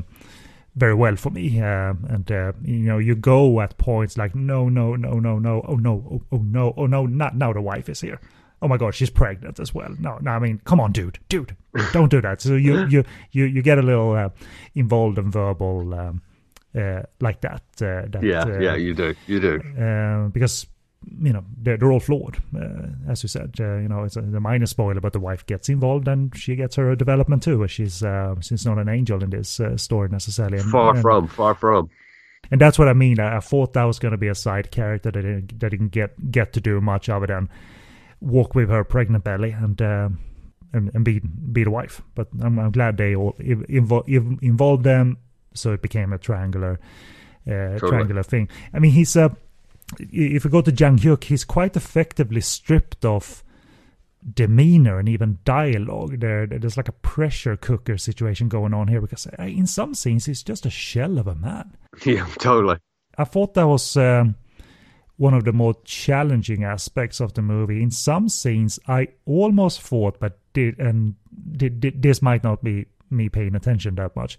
very well for me. and you know, you go at points like, no, no, no, no, no, oh no, oh, oh no, oh no, not now the wife is here oh my god, she's pregnant as well. No, no, I mean, come on, dude, dude, don't do that. So you <laughs> you you you get a little uh, involved and verbal um, uh, like that. Uh, that yeah, uh, yeah, you do, you do, uh, because you know they're, they're all flawed, uh, as you said. you know, it's a, a, minor spoiler, but the wife gets involved and she gets her development too. She's she's not an angel in this story necessarily. And, far and, from, far from and that's what I mean. I, I thought that was going to be a side character that didn't, that didn't get get to do much other than walk with her pregnant belly and uh, and, and be be the wife. But I'm, I'm glad they all invo- involved them, so it became a triangular uh, totally. triangular thing. I mean, he's a. If we go to Jang Hyuk, he's quite effectively stripped of demeanor and even dialogue. There, there's like a pressure cooker situation going on here because uh, in some scenes he's just a shell of a man. <laughs> Yeah, totally. I thought that was. Um, one of the more challenging aspects of the movie. In some scenes, I almost thought, but did and did, did, this might not be me paying attention that much,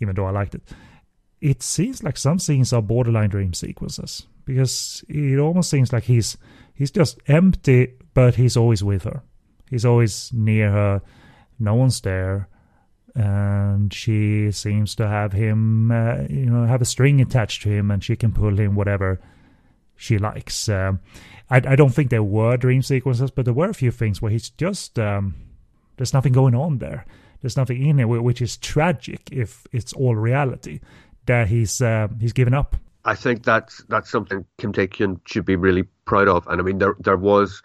even though I liked it. It seems like some scenes are borderline dream sequences because it almost seems like he's he's just empty, but he's always with her. He's always near her. No one's there and she seems to have him, uh, you know, have a string attached to him, and she can pull him whatever she likes. Um, I, I don't think there were dream sequences, but there were a few things where he's just um, there's nothing going on there. There's nothing in it, which is tragic if it's all reality. That he's uh, he's given up. I think that's that's something Kim Tae Kyun should be really proud of. And I mean, there there was,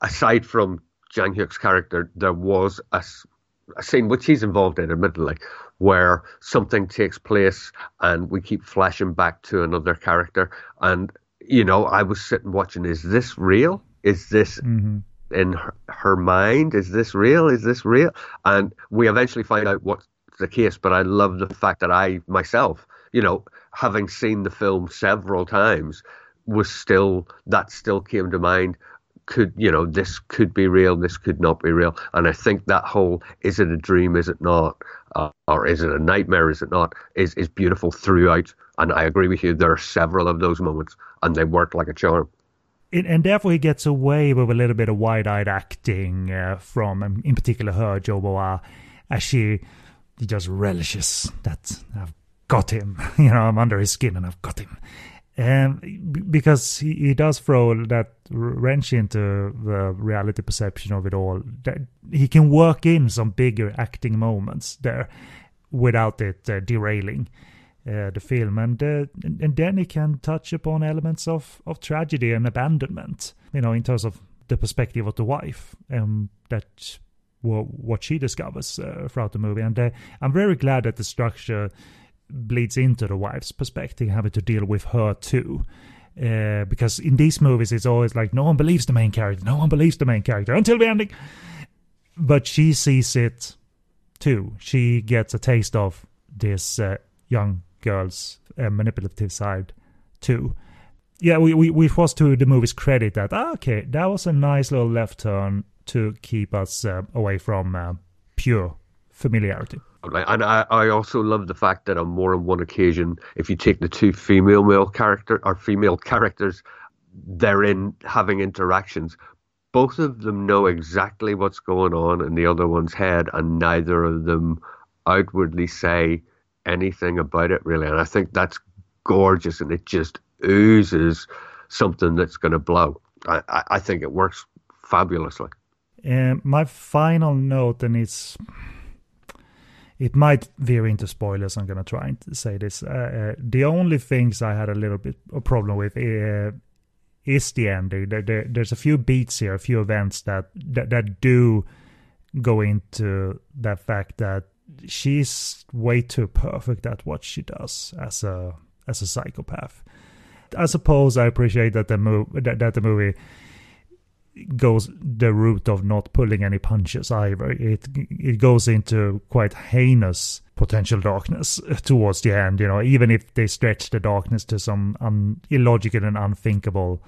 aside from Jang Hyuk's character, there was a, a scene which he's involved in, admittedly, where something takes place and we keep flashing back to another character, and you know, I was sitting watching. Is this real? Is this mm-hmm. in her, her, mind? Is this real? Is this real? And we eventually find out what's the case. But I love the fact that I myself, you know, having seen the film several times, was still that still came to mind. Could you know this could be real? This could not be real. And I think that whole is it a dream? Is it not? Uh, or is it a nightmare? Is it not? Is is beautiful throughout. And I agree with you. There are several of those moments and they work like a charm. It, and therefore he gets away with a little bit of wide-eyed acting uh, from, um, in particular, her Jo Bo-ah, as she, he just relishes that I've got him. <laughs> You know, I'm under his skin and I've got him. And because he, he does throw that wrench into the reality perception of it all, that he can work in some bigger acting moments there without it uh, derailing uh, the film, and, uh, and then he can touch upon elements of of tragedy and abandonment. You know, in terms of the perspective of the wife, um, that what she discovers uh, throughout the movie, and uh, I'm very glad that the structure bleeds into the wife's perspective, having to deal with her too. Uh, because in these movies, it's always like no one believes the main character, no one believes the main character until the ending. But she sees it too. She gets a taste of this uh, young girl's uh, manipulative side too. Yeah, we, we, we was to the movie's credit that, ah, okay, that was a nice little left turn to keep us uh, away from uh, pure familiarity. And I, I also love the fact that on more than one occasion, if you take the two female male character or female characters, they're in having interactions. Both of them know exactly what's going on in the other one's head, and neither of them outwardly say anything about it really. And I think that's gorgeous, and it just oozes something that's going to blow. I, I, I think it works fabulously. And my final note, and it's it might veer into spoilers. I'm gonna try and say this. Uh, uh, the only things I had a little bit of problem with uh, is the ending. There, there, there's a few beats here, a few events that, that that do go into that fact that she's way too perfect at what she does as a as a psychopath. I suppose I appreciate that the move that, that the movie goes the route of not pulling any punches either. It it goes into quite heinous potential darkness <laughs> towards the end. You know, even if they stretch the darkness to some un, illogical and unthinkable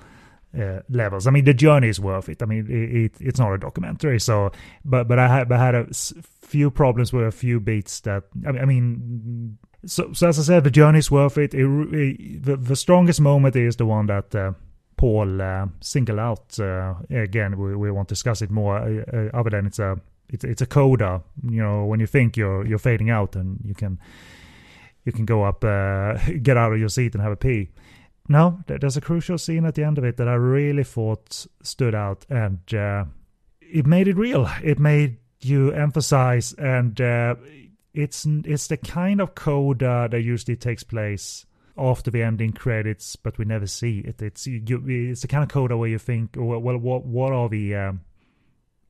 uh, levels. I mean, the journey is worth it. I mean, it, it, it's not a documentary, so but but I had I had a few problems with a few beats that I mean. I mean so, so as I said, the journey is worth it. it the, the strongest moment is the one that uh, Paul uh, single out. Uh, again, we, we won't discuss it more. Uh, other than it's a it's it's a coda. You know, when you think you're you're fading out, and you can you can go up, <laughs> get out of your seat, and have a pee. No, there's a crucial scene at the end of it that I really thought stood out, and uh, it made it real. It made you emphasize, and uh, it's it's the kind of coda that usually takes place after the ending credits, but we never see it. It's you, it's the kind of coda where you think, well, what what are the um,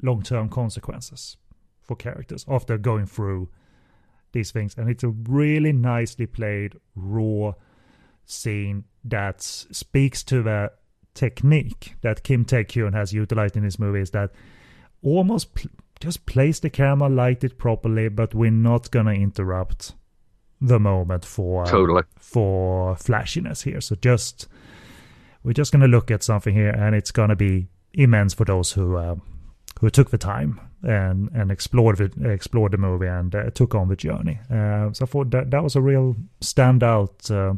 long term consequences for characters after going through these things? And it's a really nicely played raw scene that speaks to the technique that Kim Tae has utilized in his movies that almost pl- just place the camera, light it properly, but we're not gonna interrupt the moment for totally for flashiness here. So just we're just gonna look at something here, and it's gonna be immense for those who uh, who took the time and and explored the, explored the movie and uh, took on the journey. Uh, so I thought that that was a real standout uh,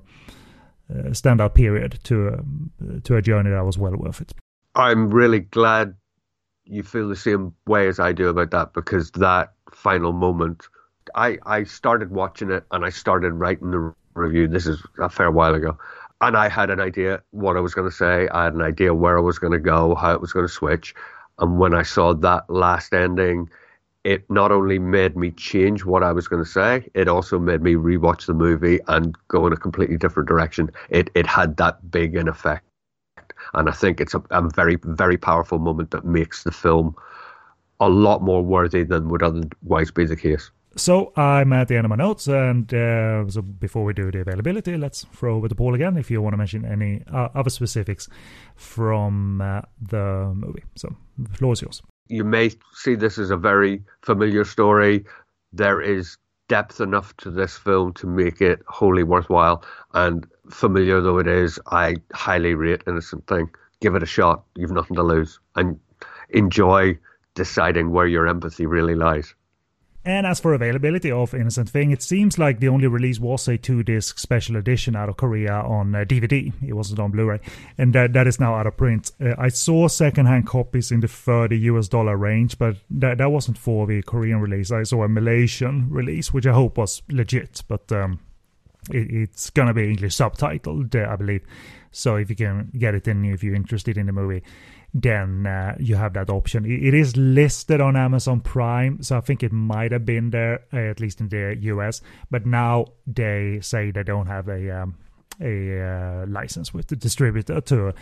uh, standout period to uh, to a journey that was well worth it. I'm really glad you feel the same way as I do about that because that final moment I, I started watching it and I started writing the review. This is a fair while ago. And I had an idea what I was going to say. I had an idea where I was going to go, how it was going to switch. And when I saw that last ending, it not only made me change what I was going to say, it also made me rewatch the movie and go in a completely different direction. It it had that big an effect, and I think it's a, a very very powerful moment that makes the film a lot more worthy than would otherwise be the case. So I'm at the end of my notes, and uh, so before we do the availability, let's throw over the Paul again if you want to mention any uh, other specifics from uh, the movie. So the floor is yours. You may see this as a very familiar story. There is depth enough to this film to make it wholly worthwhile, and familiar though it is, I highly rate Innocent Thing. Give it a shot. You've nothing to lose, and enjoy deciding where your empathy really lies. And as for availability of Innocent Thing, it seems like the only release was a two disc special edition out of Korea on uh, DVD. It wasn't on Blu ray. And that, that is now out of print. Uh, I saw secondhand copies in the 30 US dollar range, but that, that wasn't for the Korean release. I saw a Malaysian release, which I hope was legit, but um, it, it's gonna be English subtitled, uh, I believe. So if you can get it in, if you're interested in the movie then uh, you have that option. It is listed on Amazon Prime, so I think it might have been there, uh, at least in the US. But now they say they don't have a um, a uh, license with the distributor to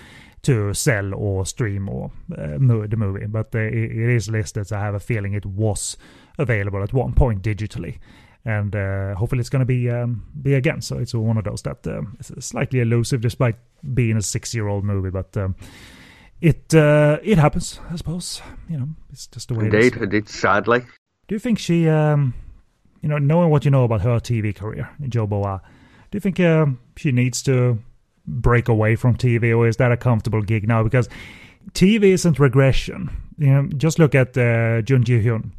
to sell or stream or uh, the movie. But uh, it, it is listed, so I have a feeling it was available at one point digitally. And uh, hopefully it's going to be um, be again. So it's one of those that um, is slightly elusive, despite being a six-year-old movie. But um, it uh, it happens, I suppose. You know, it's just the way indeed, it is. Indeed, sadly. Do you think she, um, you know, knowing what you know about her TV career, Jo Bo-ah, do you think um, she needs to break away from TV, or is that a comfortable gig now? Because TV isn't regression. You know, just look at uh, Jun Ji Hyun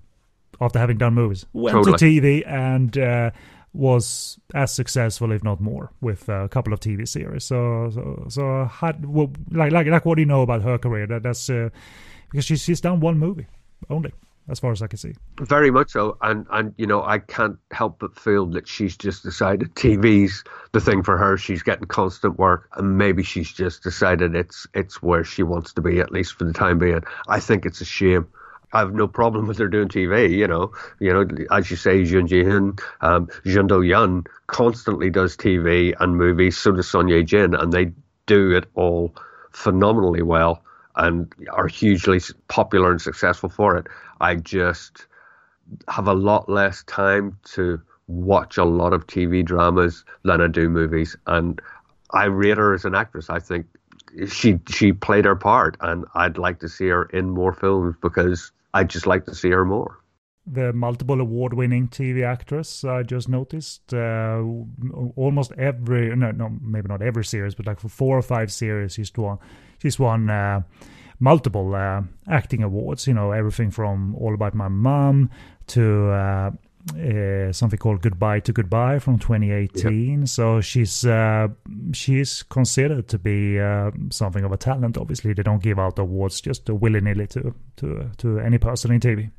after having done movies, went totally. to TV and uh, was as successful, if not more, with a couple of TV series. So, so, so had, well, like, like, like, what do you know about her career? That, that's uh, because she's she's done one movie only, as far as I can see. Very much so, and and you know I can't help but feel that she's just decided TV's the thing for her. She's getting constant work, and maybe she's just decided it's it's where she wants to be at least for the time being. I think it's a shame. I have no problem with her doing TV. You know, you know, as you say, Jun Ji Hyun, um, Jeon Do Yeon constantly does TV and movies. So does Son Ye Jin, and they do it all phenomenally well and are hugely popular and successful for it. I just have a lot less time to watch a lot of TV dramas than I do movies, and I rate her as an actress. I think she she played her part, and I'd like to see her in more films because I'd just like to see her more. The multiple award winning TV actress, I just noticed. Uh, almost every, no, no, maybe not every series, but like for four or five series, she's won, she's won uh, multiple uh, acting awards. You know, everything from All About My Mom to uh, something called Goodbye to Goodbye from 2018. Yep. So she's uh, she's considered to be uh, something of a talent. Obviously, they don't give out awards just willy nilly to to to any person in TV.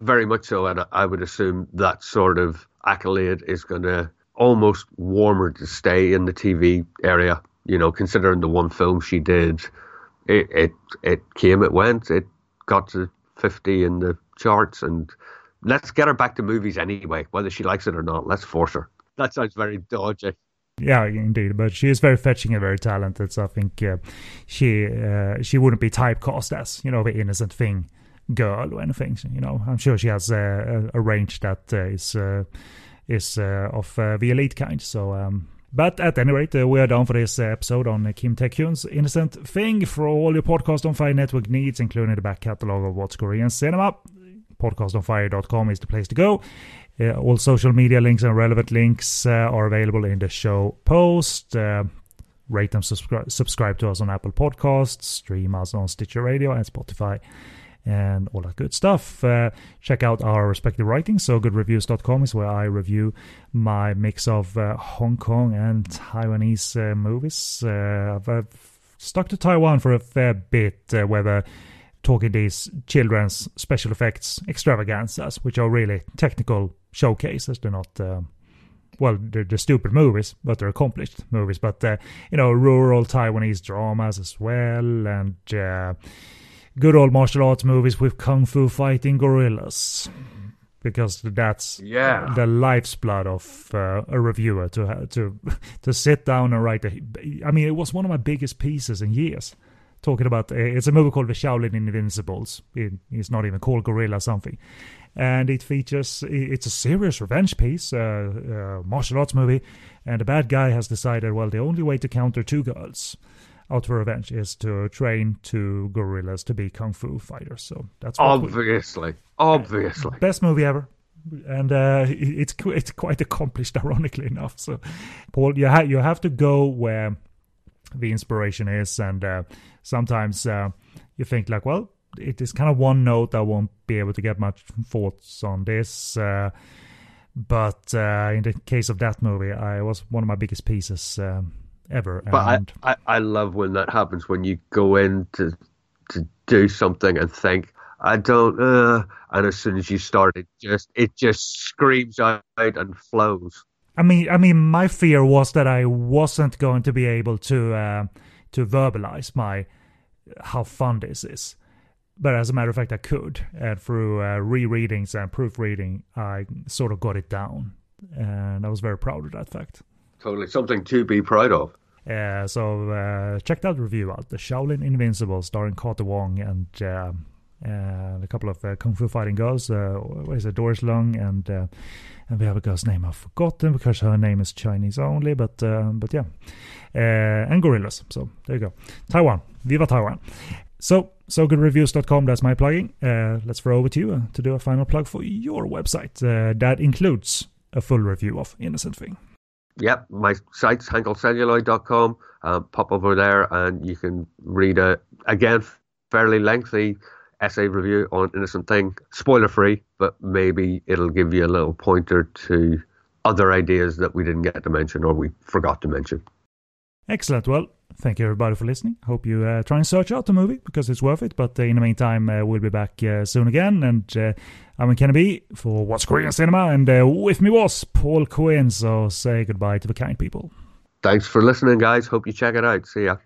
Very much so, and I would assume that sort of accolade is going to almost warm her to stay in the TV area. You know, considering the one film she did, it it, it came, it went, it got to 50 in the charts, and let's get her back to movies anyway, whether she likes it or not. Let's force her. That sounds very dodgy. Yeah, indeed, but she is very fetching and very talented. So I think uh, she uh, she wouldn't be typecast as you know the innocent thing girl or anything. You know, I'm sure she has uh, a range that uh, is uh, is uh, of the elite kind. So. Um, but at any rate, we are done for this episode on Kim Tae-kyun's Innocent Thing. For all your podcast on Fire Network needs, including the back catalogue of what's Korean cinema, podcastonfire.com is the place to go. Uh, all social media links and relevant links uh, are available in the show post. Uh, rate and subscribe, subscribe to us on Apple Podcasts, stream us on Stitcher Radio and Spotify, and all that good stuff. Uh, check out our respective writings. So, goodreviews.com is where I review my mix of uh, Hong Kong and Taiwanese uh, movies. I've, I've, stuck to Taiwan for a fair bit, whether talking these children's special effects extravaganzas, which are really technical showcases. They're not, uh, well, they're, they're, stupid movies, but they're accomplished movies. But, uh, you know, rural Taiwanese dramas as well, and uh, good old martial arts movies with kung fu fighting gorillas. Because that's yeah. the life's blood of uh, a reviewer to to <laughs> to sit down and write. A, I mean, it was one of my biggest pieces in years talking about uh, it's a movie called The Shaolin Invincibles. It, it's not even called Gorilla something, and it features it's a serious revenge piece, uh, uh, martial arts movie, and the bad guy has decided well the only way to counter two girls out for revenge is to train two gorillas to be kung fu fighters. So that's obviously, we, obviously best movie ever and uh, it's it's quite accomplished, <laughs> ironically enough. So, Paul, you ha- you have to go where the inspiration is, and uh, sometimes uh, you think like, well, it is kind of one note. I won't be able to get much thoughts on this. Uh, but uh, in the case of that movie, I was one of my biggest pieces um, ever. But I, I, I love when that happens when you go in to to do something and think I don't, uh, and as soon as you start, it just it just screams out and flows. I mean, I mean, my fear was that I wasn't going to be able to uh, to verbalize my how fun this is. But as a matter of fact, I could, and through uh, rereadings and proofreading, I sort of got it down, and I was very proud of that fact. Totally, something to be proud of. Uh, so uh, check that review out, The Shaolin Invincible, starring Carter Wong and uh, uh, a couple of uh, kung fu fighting girls. Uh, what is it, Doris Lung and uh, and we have a girl's name I've forgotten because her name is Chinese only. But uh, but yeah, uh, and gorillas. So there you go. Taiwan, viva Taiwan. So so goodreviews.com. That's my plugging. let's throw over to you to do a final plug for your website. that includes a full review of Innocent Thing. Yep, my site's hangulcelluloid.com. Um, pop over there and you can read a again fairly lengthy essay review on Innocent Thing. Spoiler free, but maybe it'll give you a little pointer to other ideas that we didn't get to mention or we forgot to mention. Excellent. Well, thank you everybody for listening. Hope you uh, try and search out the movie because it's worth it. But uh, in the meantime, uh, we'll be back uh, soon again. And uh, I'm Kenny for What's Korean Cinema, and uh, with me was Paul Quinn. So say goodbye to the kind people. Thanks for listening, guys. Hope you check it out. See ya.